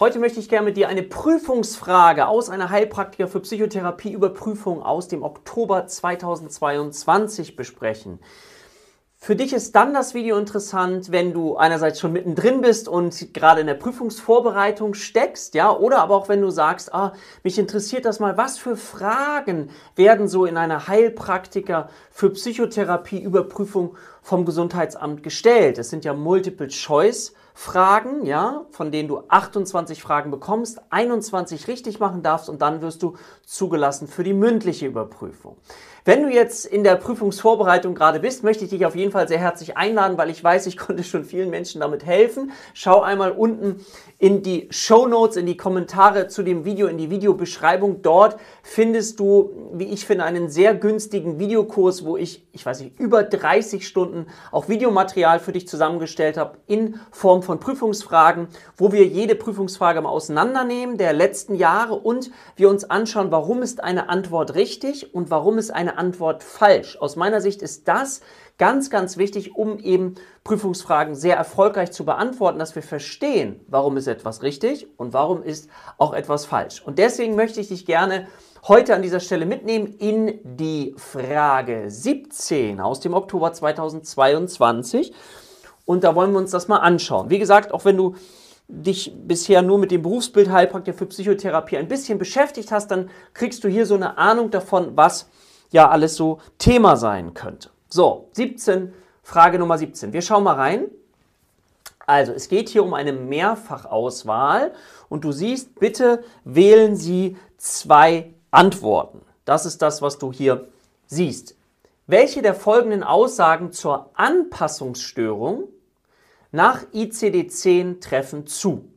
Heute möchte ich gerne mit dir eine Prüfungsfrage aus einer Heilpraktiker für Psychotherapie Überprüfung aus dem Oktober 2022 besprechen. Für dich ist dann das Video interessant, wenn du einerseits schon mittendrin bist und gerade in der Prüfungsvorbereitung steckst, ja, oder aber auch wenn du sagst, ah, mich interessiert das mal, was für Fragen werden so in einer Heilpraktiker für Psychotherapie Überprüfung vom Gesundheitsamt gestellt? Es sind ja Multiple Choice Fragen, ja, von denen du 28 Fragen bekommst, 21 richtig machen darfst und dann wirst du zugelassen für die mündliche Überprüfung. Wenn du jetzt in der Prüfungsvorbereitung gerade bist, möchte ich dich auf jeden Fall sehr herzlich einladen, weil ich weiß, ich konnte schon vielen Menschen damit helfen. Schau einmal unten in die Show Notes, in die Kommentare zu dem Video, in die Videobeschreibung. Dort findest du, wie ich finde, einen sehr günstigen Videokurs, wo ich, ich weiß nicht, über 30 Stunden auch Videomaterial für dich zusammengestellt habe in Form von Prüfungsfragen, wo wir jede Prüfungsfrage mal auseinandernehmen der letzten Jahre und wir uns anschauen, warum ist eine Antwort richtig und warum ist eine Antwort falsch. Aus meiner Sicht ist das ganz, ganz wichtig, um eben Prüfungsfragen sehr erfolgreich zu beantworten, dass wir verstehen, warum ist etwas richtig und warum ist auch etwas falsch. Und deswegen möchte ich dich gerne heute an dieser Stelle mitnehmen in die Frage 17 aus dem Oktober 2022. Und da wollen wir uns das mal anschauen. Wie gesagt, auch wenn du dich bisher nur mit dem Berufsbild Heilpraktiker für Psychotherapie ein bisschen beschäftigt hast, dann kriegst du hier so eine Ahnung davon, was ja alles so Thema sein könnte. So, 17, Frage Nummer 17. Wir schauen mal rein. Also, es geht hier um eine Mehrfachauswahl und du siehst, bitte wählen Sie zwei Antworten. Das ist das, was du hier siehst. Welche der folgenden Aussagen zur Anpassungsstörung nach ICD-10 treffen zu?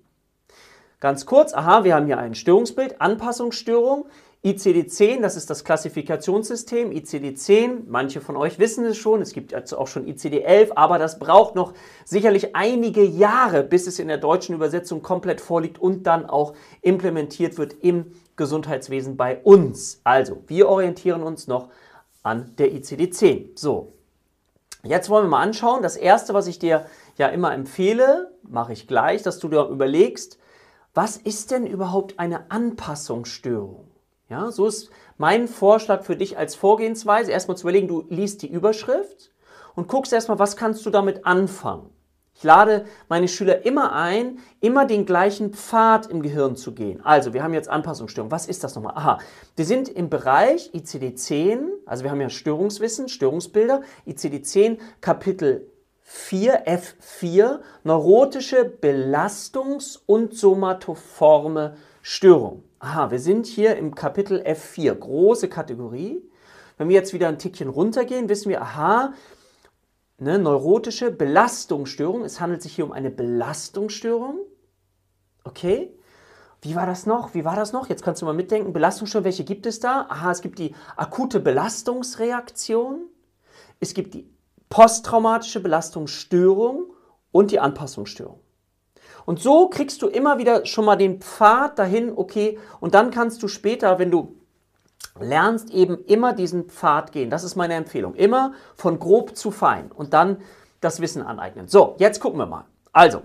Ganz kurz, aha, wir haben hier ein Störungsbild, Anpassungsstörung. ICD-10, das ist das Klassifikationssystem, ICD-10, manche von euch wissen es schon, es gibt also auch schon ICD-11, aber das braucht noch sicherlich einige Jahre, bis es in der deutschen Übersetzung komplett vorliegt und dann auch implementiert wird im Gesundheitswesen bei uns. Also, wir orientieren uns noch an der ICD-10. So, jetzt wollen wir mal anschauen. Das Erste, was ich dir ja immer empfehle, mache ich gleich, dass du dir überlegst, was ist denn überhaupt eine Anpassungsstörung? Ja, so ist mein Vorschlag für dich als Vorgehensweise. Erstmal zu überlegen, du liest die Überschrift und guckst erstmal, was kannst du damit anfangen. Ich lade meine Schüler immer ein, immer den gleichen Pfad im Gehirn zu gehen. Also, wir haben jetzt Anpassungsstörung. Was ist das nochmal? Aha, wir sind im Bereich ICD-10, also wir haben ja Störungswissen, Störungsbilder, ICD-10, Kapitel 4, F4, neurotische Belastungs- und somatoforme Störung. Aha, wir sind hier im Kapitel F4, große Kategorie. Wenn wir jetzt wieder ein Tickchen runtergehen, wissen wir, aha, eine neurotische Belastungsstörung. Es handelt sich hier um eine Belastungsstörung. Okay. Wie war das noch? Wie war das noch? Jetzt kannst du mal mitdenken. Belastungsstörung, welche gibt es da? Aha, es gibt die akute Belastungsreaktion. Es gibt die posttraumatische Belastungsstörung und die Anpassungsstörung. Und so kriegst du immer wieder schon mal den Pfad dahin, okay, und dann kannst du später, wenn du lernst, eben immer diesen Pfad gehen. Das ist meine Empfehlung. Immer von grob zu fein und dann das Wissen aneignen. So, jetzt gucken wir mal. Also,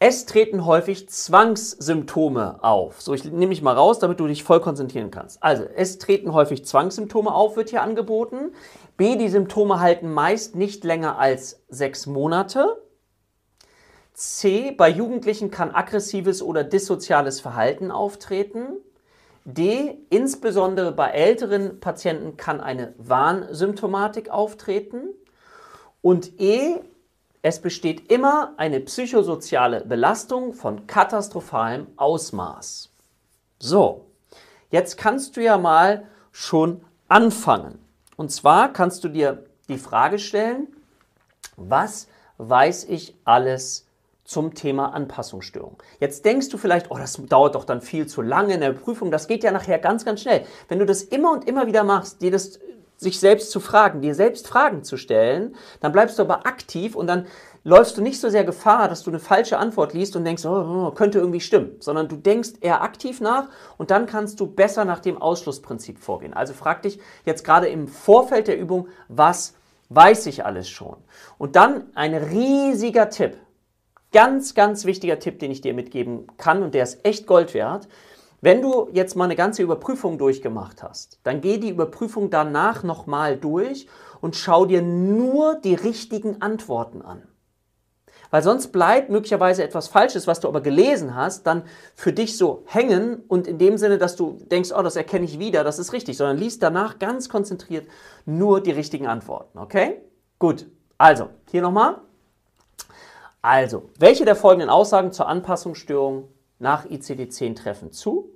es treten häufig Zwangssymptome auf. So, ich nehme mich mal raus, damit du dich voll konzentrieren kannst. Also, es treten häufig Zwangssymptome auf, wird hier angeboten. B, die Symptome halten meist nicht länger als sechs Monate. C. Bei Jugendlichen kann aggressives oder dissoziales Verhalten auftreten. D. Insbesondere bei älteren Patienten kann eine Warnsymptomatik auftreten. Und E. Es besteht immer eine psychosoziale Belastung von katastrophalem Ausmaß. So, jetzt kannst du ja mal schon anfangen. Und zwar kannst du dir die Frage stellen, was weiß ich alles zum Thema Anpassungsstörung. Jetzt denkst du vielleicht, oh, das dauert doch dann viel zu lange in der Prüfung. Das geht ja nachher ganz, ganz schnell. Wenn du das immer und immer wieder machst, dir das sich selbst zu fragen, dir selbst Fragen zu stellen, dann bleibst du aber aktiv und dann läufst du nicht so sehr Gefahr, dass du eine falsche Antwort liest und denkst, oh, oh, könnte irgendwie stimmen, sondern du denkst eher aktiv nach und dann kannst du besser nach dem Ausschlussprinzip vorgehen. Also frag dich jetzt gerade im Vorfeld der Übung, was weiß ich alles schon? Und dann ein riesiger Tipp ganz, ganz wichtiger Tipp, den ich dir mitgeben kann und der ist echt Gold wert. Wenn du jetzt mal eine ganze Überprüfung durchgemacht hast, dann geh die Überprüfung danach nochmal durch und schau dir nur die richtigen Antworten an. Weil sonst bleibt möglicherweise etwas Falsches, was du aber gelesen hast, dann für dich so hängen und in dem Sinne, dass du denkst, oh, das erkenne ich wieder, das ist richtig, sondern liest danach ganz konzentriert nur die richtigen Antworten. Okay? Gut. Also, hier nochmal. Also, welche der folgenden Aussagen zur Anpassungsstörung nach ICD-10 treffen zu?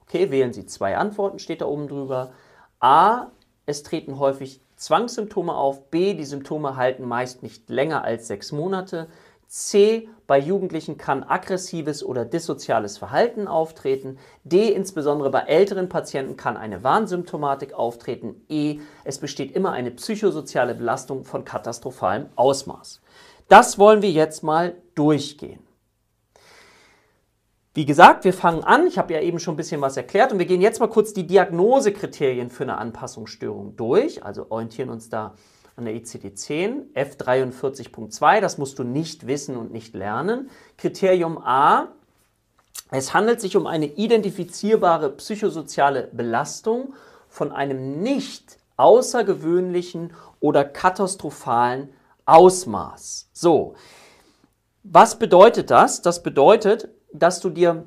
Okay, wählen Sie zwei Antworten, steht da oben drüber. A, es treten häufig Zwangssymptome auf. B, die Symptome halten meist nicht länger als sechs Monate. C. Bei Jugendlichen kann aggressives oder dissoziales Verhalten auftreten. D. Insbesondere bei älteren Patienten kann eine Warnsymptomatik auftreten. E. Es besteht immer eine psychosoziale Belastung von katastrophalem Ausmaß. Das wollen wir jetzt mal durchgehen. Wie gesagt, wir fangen an. Ich habe ja eben schon ein bisschen was erklärt und wir gehen jetzt mal kurz die Diagnosekriterien für eine Anpassungsstörung durch. Also orientieren uns da an der ICD-10, F43.2, das musst du nicht wissen und nicht lernen. Kriterium A, es handelt sich um eine identifizierbare psychosoziale Belastung von einem nicht außergewöhnlichen oder katastrophalen Ausmaß. So, was bedeutet das? Das bedeutet, dass du dir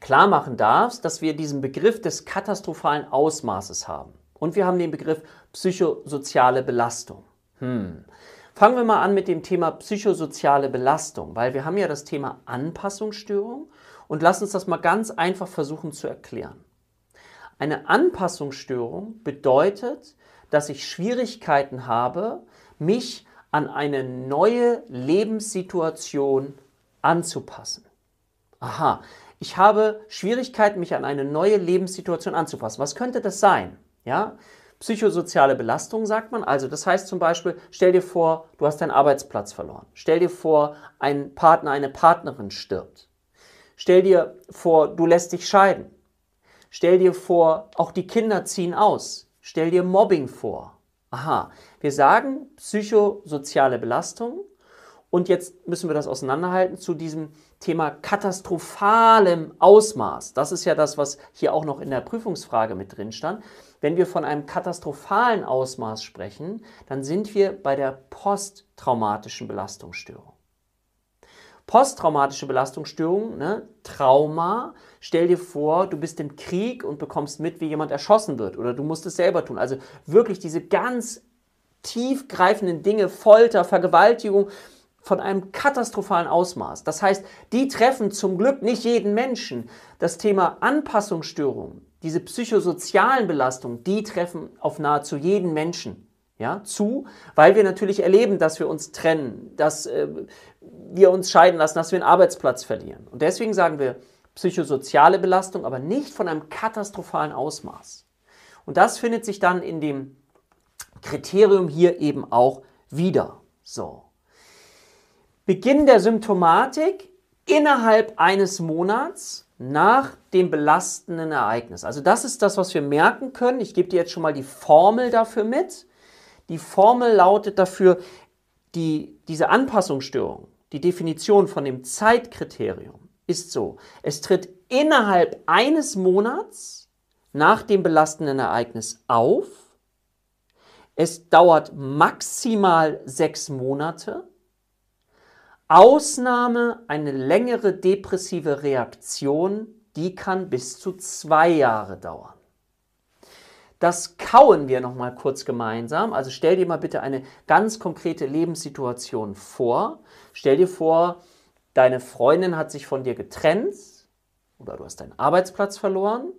klar machen darfst, dass wir diesen Begriff des katastrophalen Ausmaßes haben. Und wir haben den Begriff psychosoziale Belastung. Hm. Fangen wir mal an mit dem Thema psychosoziale Belastung, weil wir haben ja das Thema Anpassungsstörung und lass uns das mal ganz einfach versuchen zu erklären. Eine Anpassungsstörung bedeutet, dass ich Schwierigkeiten habe, mich an eine neue Lebenssituation anzupassen. Aha, ich habe Schwierigkeiten, mich an eine neue Lebenssituation anzupassen. Was könnte das sein? Ja? Psychosoziale Belastung sagt man. Also das heißt zum Beispiel, stell dir vor, du hast deinen Arbeitsplatz verloren. Stell dir vor, ein Partner, eine Partnerin stirbt. Stell dir vor, du lässt dich scheiden. Stell dir vor, auch die Kinder ziehen aus. Stell dir Mobbing vor. Aha, wir sagen psychosoziale Belastung und jetzt müssen wir das auseinanderhalten zu diesem Thema katastrophalem Ausmaß. Das ist ja das, was hier auch noch in der Prüfungsfrage mit drin stand. Wenn wir von einem katastrophalen Ausmaß sprechen, dann sind wir bei der posttraumatischen Belastungsstörung. Posttraumatische Belastungsstörung, ne, Trauma, stell dir vor, du bist im Krieg und bekommst mit, wie jemand erschossen wird oder du musst es selber tun. Also wirklich diese ganz tiefgreifenden Dinge, Folter, Vergewaltigung von einem katastrophalen Ausmaß. Das heißt, die treffen zum Glück nicht jeden Menschen. Das Thema Anpassungsstörung, diese psychosozialen Belastungen, die treffen auf nahezu jeden Menschen ja, zu, weil wir natürlich erleben, dass wir uns trennen, dass äh, wir uns scheiden lassen, dass wir einen Arbeitsplatz verlieren. Und deswegen sagen wir psychosoziale Belastung, aber nicht von einem katastrophalen Ausmaß. Und das findet sich dann in dem Kriterium hier eben auch wieder. So. Beginn der Symptomatik innerhalb eines Monats nach dem belastenden Ereignis. Also das ist das, was wir merken können. Ich gebe dir jetzt schon mal die Formel dafür mit. Die Formel lautet dafür, die, diese Anpassungsstörung, die Definition von dem Zeitkriterium ist so. Es tritt innerhalb eines Monats nach dem belastenden Ereignis auf. Es dauert maximal sechs Monate Ausnahme eine längere depressive Reaktion, die kann bis zu zwei Jahre dauern. Das kauen wir noch mal kurz gemeinsam. Also stell dir mal bitte eine ganz konkrete Lebenssituation vor. Stell dir vor, deine Freundin hat sich von dir getrennt oder du hast deinen Arbeitsplatz verloren.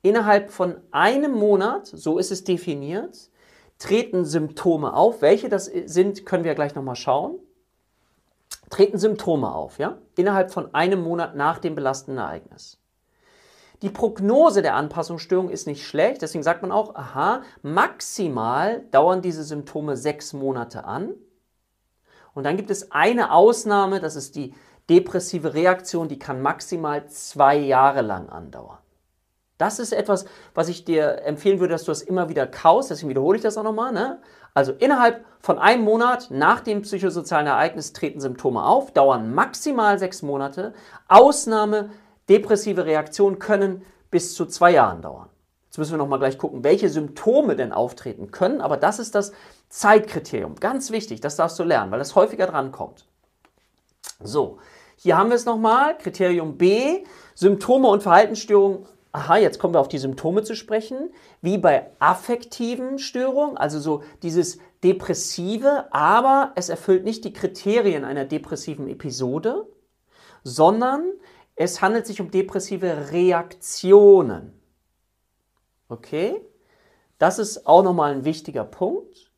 Innerhalb von einem Monat, so ist es definiert, treten Symptome auf. Welche das sind, können wir gleich noch mal schauen treten Symptome auf, ja? Innerhalb von einem Monat nach dem belastenden Ereignis. Die Prognose der Anpassungsstörung ist nicht schlecht, deswegen sagt man auch, aha, maximal dauern diese Symptome sechs Monate an. Und dann gibt es eine Ausnahme, das ist die depressive Reaktion, die kann maximal zwei Jahre lang andauern. Das ist etwas, was ich dir empfehlen würde, dass du das immer wieder kaust. Deswegen wiederhole ich das auch nochmal. Ne? Also innerhalb von einem Monat nach dem psychosozialen Ereignis treten Symptome auf, dauern maximal sechs Monate. Ausnahme, depressive Reaktionen können bis zu zwei Jahren dauern. Jetzt müssen wir nochmal gleich gucken, welche Symptome denn auftreten können. Aber das ist das Zeitkriterium. Ganz wichtig, das darfst du lernen, weil das häufiger drankommt. So, hier haben wir es nochmal. Kriterium B, Symptome und Verhaltensstörungen aha, jetzt kommen wir auf die Symptome zu sprechen, wie bei affektiven Störungen, also so dieses Depressive, aber es erfüllt nicht die Kriterien einer depressiven Episode, sondern es handelt sich um depressive Reaktionen. Okay? Das ist auch nochmal ein wichtiger Punkt.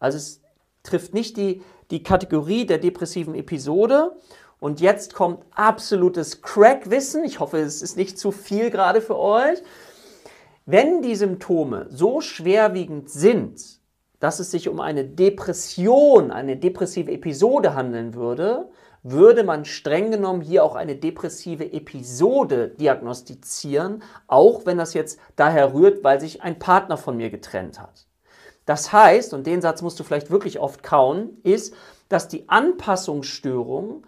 Also es trifft nicht die, die Kategorie der depressiven Episode und jetzt kommt absolutes Crackwissen. Ich hoffe, es ist nicht zu viel gerade für euch. Wenn die Symptome so schwerwiegend sind, dass es sich um eine Depression, eine depressive Episode handeln würde, würde man streng genommen hier auch eine depressive Episode diagnostizieren, auch wenn das jetzt daher rührt, weil sich ein Partner von mir getrennt hat. Das heißt, und den Satz musst du vielleicht wirklich oft kauen, ist, dass die Anpassungsstörung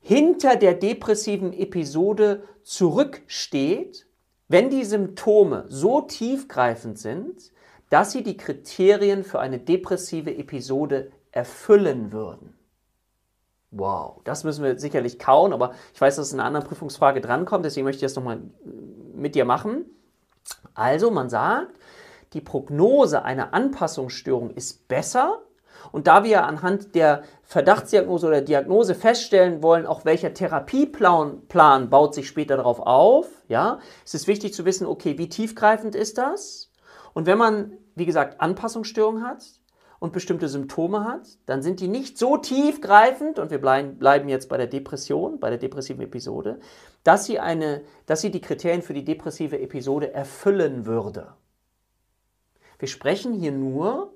hinter der depressiven Episode zurücksteht, wenn die Symptome so tiefgreifend sind, dass sie die Kriterien für eine depressive Episode erfüllen würden. Wow, das müssen wir sicherlich kauen, aber ich weiß, dass es in einer anderen Prüfungsfrage drankommt, deswegen möchte ich das nochmal mit dir machen. Also, man sagt, die Prognose einer Anpassungsstörung ist besser, und da wir anhand der Verdachtsdiagnose oder Diagnose feststellen wollen, auch welcher Therapieplan Plan baut sich später darauf auf, ja, ist es wichtig zu wissen, okay, wie tiefgreifend ist das? Und wenn man, wie gesagt, Anpassungsstörungen hat und bestimmte Symptome hat, dann sind die nicht so tiefgreifend, und wir bleiben, jetzt bei der Depression, bei der depressiven Episode, dass sie, eine, dass sie die Kriterien für die depressive Episode erfüllen würde. Wir sprechen hier nur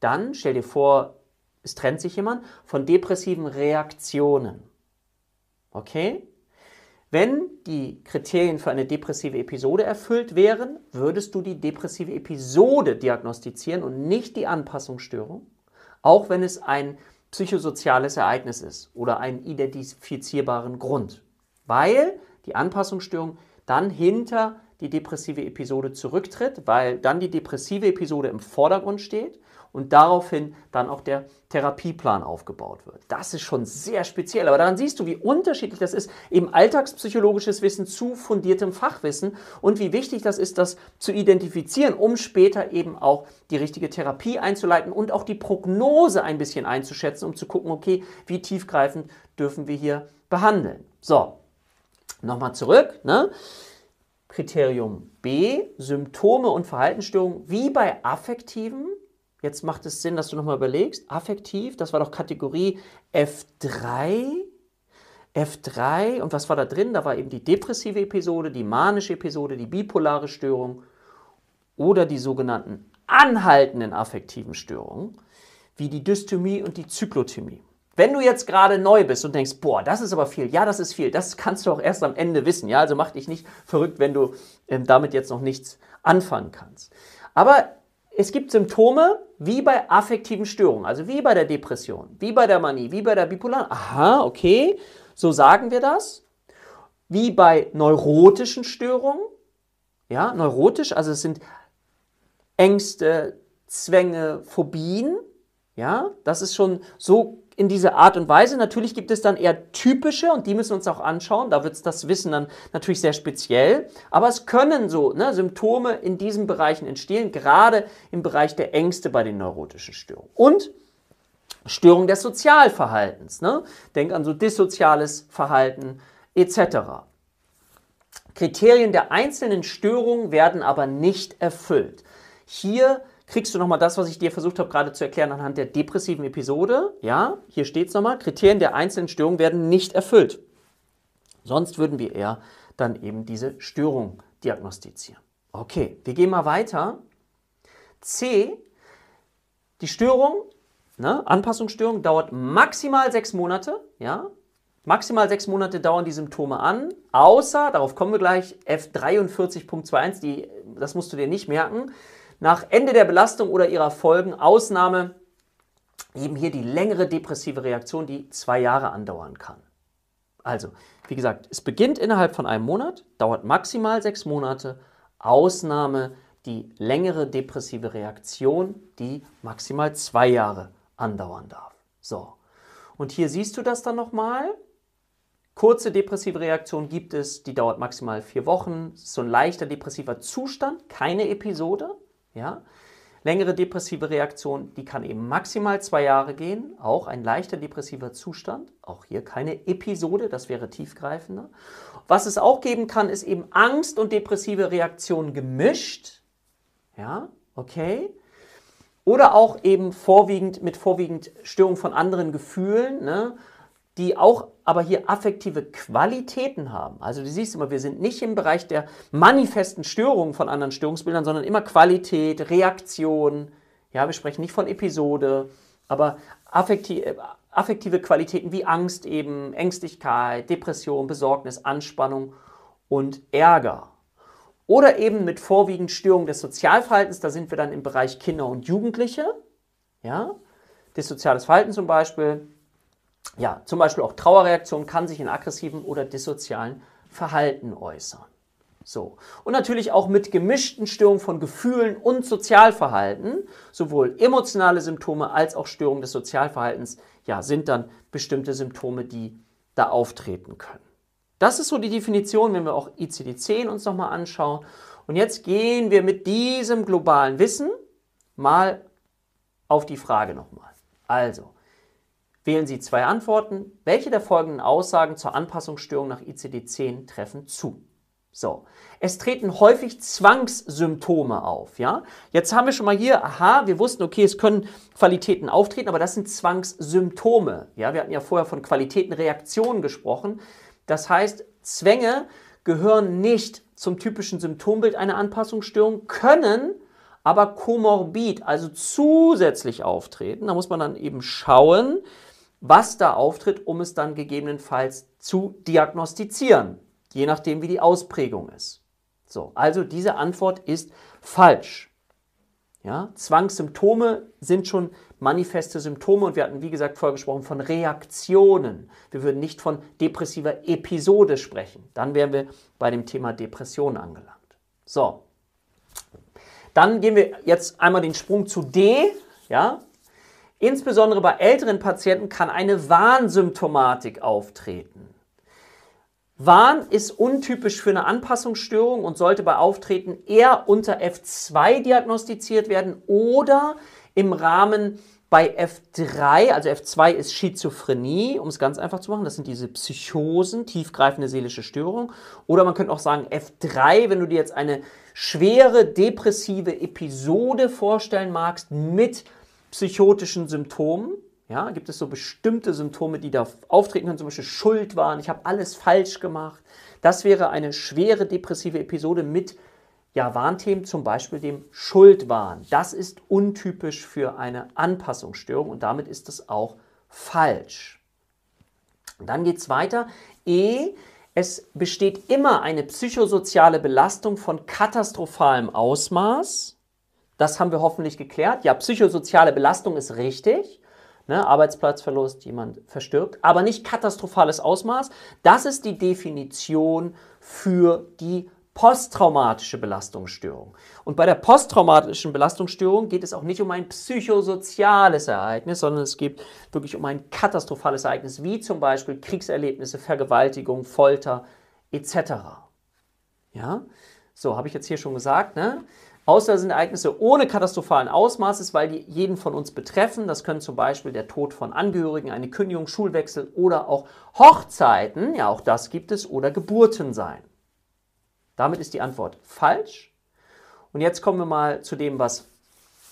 dann stell dir vor, es trennt sich jemand von depressiven Reaktionen. Okay? Wenn die Kriterien für eine depressive Episode erfüllt wären, würdest du die depressive Episode diagnostizieren und nicht die Anpassungsstörung, auch wenn es ein psychosoziales Ereignis ist oder einen identifizierbaren Grund, weil die Anpassungsstörung dann hinter die depressive Episode zurücktritt, weil dann die depressive Episode im Vordergrund steht und daraufhin dann auch der Therapieplan aufgebaut wird. Das ist schon sehr speziell, aber daran siehst du, wie unterschiedlich das ist, eben alltagspsychologisches Wissen zu fundiertem Fachwissen und wie wichtig das ist, das zu identifizieren, um später eben auch die richtige Therapie einzuleiten und auch die Prognose ein bisschen einzuschätzen, um zu gucken, okay, wie tiefgreifend dürfen wir hier behandeln. So, nochmal zurück. Ne? Kriterium B, Symptome und Verhaltensstörungen wie bei affektiven Jetzt macht es Sinn, dass du nochmal überlegst. Affektiv, das war doch Kategorie F3. F3, und was war da drin? Da war eben die depressive Episode, die manische Episode, die bipolare Störung oder die sogenannten anhaltenden affektiven Störungen, wie die Dysthymie und die Zyklothymie. Wenn du jetzt gerade neu bist und denkst, boah, das ist aber viel, ja, das ist viel, das kannst du auch erst am Ende wissen, ja, also mach dich nicht verrückt, wenn du ähm, damit jetzt noch nichts anfangen kannst. Aber es gibt Symptome wie bei affektiven Störungen, also wie bei der Depression, wie bei der Manie, wie bei der Bipolaren. Aha, okay, so sagen wir das. Wie bei neurotischen Störungen. Ja, neurotisch, also es sind Ängste, Zwänge, Phobien. Ja, das ist schon so in dieser Art und Weise. Natürlich gibt es dann eher typische und die müssen wir uns auch anschauen. Da wird das Wissen dann natürlich sehr speziell. Aber es können so ne, Symptome in diesen Bereichen entstehen, gerade im Bereich der Ängste bei den neurotischen Störungen. Und Störung des Sozialverhaltens. Ne? Denk an so dissoziales Verhalten etc. Kriterien der einzelnen Störungen werden aber nicht erfüllt. Hier kriegst du nochmal das, was ich dir versucht habe gerade zu erklären anhand der depressiven Episode. Ja, hier steht es nochmal, Kriterien der einzelnen Störungen werden nicht erfüllt. Sonst würden wir eher dann eben diese Störung diagnostizieren. Okay, wir gehen mal weiter. C, die Störung, ne, Anpassungsstörung dauert maximal sechs Monate, ja, Maximal sechs Monate dauern die Symptome an, außer, darauf kommen wir gleich, F43.21, die, das musst du dir nicht merken, nach Ende der Belastung oder ihrer Folgen, Ausnahme, eben hier die längere depressive Reaktion, die zwei Jahre andauern kann. Also, wie gesagt, es beginnt innerhalb von einem Monat, dauert maximal sechs Monate, Ausnahme die längere depressive Reaktion, die maximal zwei Jahre andauern darf. So, und hier siehst du das dann nochmal. Kurze depressive Reaktion gibt es, die dauert maximal vier Wochen. So ein leichter depressiver Zustand, keine Episode. Ja? Längere depressive Reaktion, die kann eben maximal zwei Jahre gehen. Auch ein leichter depressiver Zustand. Auch hier keine Episode, das wäre tiefgreifender. Was es auch geben kann, ist eben Angst und depressive Reaktion gemischt. Ja, okay. Oder auch eben vorwiegend mit vorwiegend Störung von anderen Gefühlen. Ne? Die auch aber hier affektive Qualitäten haben. Also du siehst immer, wir sind nicht im Bereich der manifesten Störungen von anderen Störungsbildern, sondern immer Qualität, Reaktion. Ja, wir sprechen nicht von Episode, aber affektive, affektive Qualitäten wie Angst eben, Ängstlichkeit, Depression, Besorgnis, Anspannung und Ärger. Oder eben mit vorwiegend Störungen des Sozialverhaltens, da sind wir dann im Bereich Kinder und Jugendliche. Ja, das soziales Verhalten zum Beispiel, ja, zum Beispiel auch Trauerreaktion kann sich in aggressiven oder dissozialen Verhalten äußern. So. Und natürlich auch mit gemischten Störungen von Gefühlen und Sozialverhalten, sowohl emotionale Symptome als auch Störungen des Sozialverhaltens, ja, sind dann bestimmte Symptome, die da auftreten können. Das ist so die Definition, wenn wir auch ICD-10 uns nochmal anschauen. Und jetzt gehen wir mit diesem globalen Wissen mal auf die Frage nochmal. Also, Wählen Sie zwei Antworten. Welche der folgenden Aussagen zur Anpassungsstörung nach ICD-10 treffen zu? So, es treten häufig Zwangssymptome auf. Ja? Jetzt haben wir schon mal hier, aha, wir wussten, okay, es können Qualitäten auftreten, aber das sind Zwangssymptome. Ja? Wir hatten ja vorher von Qualitätenreaktionen gesprochen. Das heißt, Zwänge gehören nicht zum typischen Symptombild einer Anpassungsstörung, können aber komorbid, also zusätzlich auftreten. Da muss man dann eben schauen, was da auftritt, um es dann gegebenenfalls zu diagnostizieren, je nachdem, wie die Ausprägung ist. So, also diese Antwort ist falsch. Ja, Zwangssymptome sind schon manifeste Symptome und wir hatten, wie gesagt, vorher gesprochen von Reaktionen. Wir würden nicht von depressiver Episode sprechen. Dann wären wir bei dem Thema Depression angelangt. So, dann gehen wir jetzt einmal den Sprung zu D. Ja, Insbesondere bei älteren Patienten kann eine Warnsymptomatik auftreten. Wahn ist untypisch für eine Anpassungsstörung und sollte bei Auftreten eher unter F2 diagnostiziert werden oder im Rahmen bei F3, also F2 ist Schizophrenie, um es ganz einfach zu machen, das sind diese Psychosen, tiefgreifende seelische Störung. Oder man könnte auch sagen F3, wenn du dir jetzt eine schwere depressive Episode vorstellen magst mit psychotischen Symptomen. Ja, gibt es so bestimmte Symptome, die da auftreten können, zum Beispiel Schuld waren, ich habe alles falsch gemacht. Das wäre eine schwere depressive Episode mit ja, Warnthemen, zum Beispiel dem Schuldwahn. Das ist untypisch für eine Anpassungsstörung und damit ist es auch falsch. Und dann geht es weiter. E, es besteht immer eine psychosoziale Belastung von katastrophalem Ausmaß. Das haben wir hoffentlich geklärt. Ja, psychosoziale Belastung ist richtig. Ne, Arbeitsplatzverlust, jemand verstirbt, aber nicht katastrophales Ausmaß. Das ist die Definition für die posttraumatische Belastungsstörung. Und bei der posttraumatischen Belastungsstörung geht es auch nicht um ein psychosoziales Ereignis, sondern es geht wirklich um ein katastrophales Ereignis, wie zum Beispiel Kriegserlebnisse, Vergewaltigung, Folter etc. Ja, so habe ich jetzt hier schon gesagt. Ne? Außer sind Ereignisse ohne katastrophalen Ausmaßes, weil die jeden von uns betreffen. Das können zum Beispiel der Tod von Angehörigen, eine Kündigung, Schulwechsel oder auch Hochzeiten, ja auch das gibt es, oder Geburten sein. Damit ist die Antwort falsch. Und jetzt kommen wir mal zu dem, was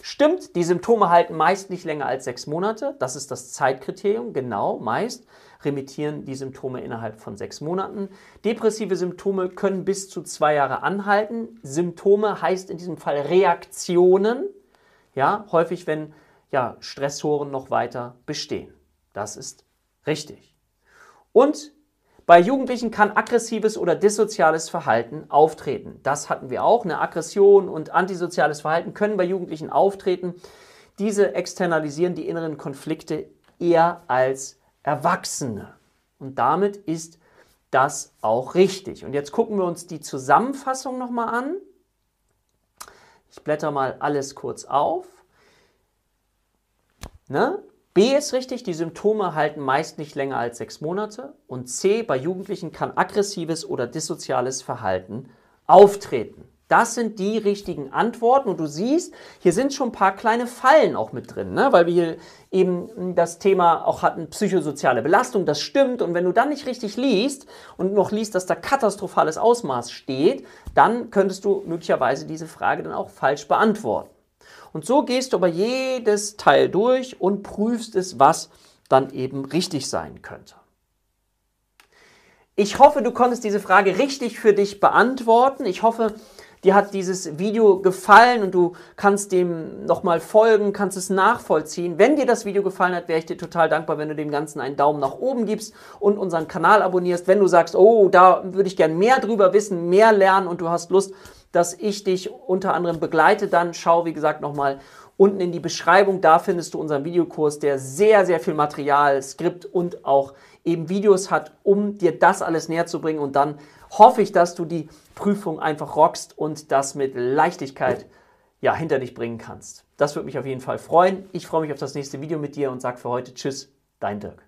stimmt. Die Symptome halten meist nicht länger als sechs Monate. Das ist das Zeitkriterium, genau, meist remittieren die Symptome innerhalb von sechs Monaten. Depressive Symptome können bis zu zwei Jahre anhalten. Symptome heißt in diesem Fall Reaktionen, ja, häufig wenn ja, Stressoren noch weiter bestehen. Das ist richtig. Und bei Jugendlichen kann aggressives oder dissoziales Verhalten auftreten. Das hatten wir auch. Eine Aggression und antisoziales Verhalten können bei Jugendlichen auftreten. Diese externalisieren die inneren Konflikte eher als Erwachsene. Und damit ist das auch richtig. Und jetzt gucken wir uns die Zusammenfassung nochmal an. Ich blätter mal alles kurz auf. Ne? B ist richtig, die Symptome halten meist nicht länger als sechs Monate. Und C, bei Jugendlichen kann aggressives oder dissoziales Verhalten auftreten. Das sind die richtigen Antworten. Und du siehst, hier sind schon ein paar kleine Fallen auch mit drin, ne? weil wir hier eben das Thema auch hatten, psychosoziale Belastung. Das stimmt. Und wenn du dann nicht richtig liest und noch liest, dass da katastrophales Ausmaß steht, dann könntest du möglicherweise diese Frage dann auch falsch beantworten. Und so gehst du aber jedes Teil durch und prüfst es, was dann eben richtig sein könnte. Ich hoffe, du konntest diese Frage richtig für dich beantworten. Ich hoffe, dir hat dieses Video gefallen und du kannst dem nochmal folgen, kannst es nachvollziehen. Wenn dir das Video gefallen hat, wäre ich dir total dankbar, wenn du dem Ganzen einen Daumen nach oben gibst und unseren Kanal abonnierst. Wenn du sagst, oh, da würde ich gern mehr drüber wissen, mehr lernen und du hast Lust, dass ich dich unter anderem begleite, dann schau, wie gesagt, nochmal unten in die Beschreibung. Da findest du unseren Videokurs, der sehr, sehr viel Material, Skript und auch eben Videos hat, um dir das alles näher zu bringen. Und dann hoffe ich, dass du die Prüfung einfach rockst und das mit Leichtigkeit ja, hinter dich bringen kannst. Das würde mich auf jeden Fall freuen. Ich freue mich auf das nächste Video mit dir und sage für heute Tschüss, dein Dirk.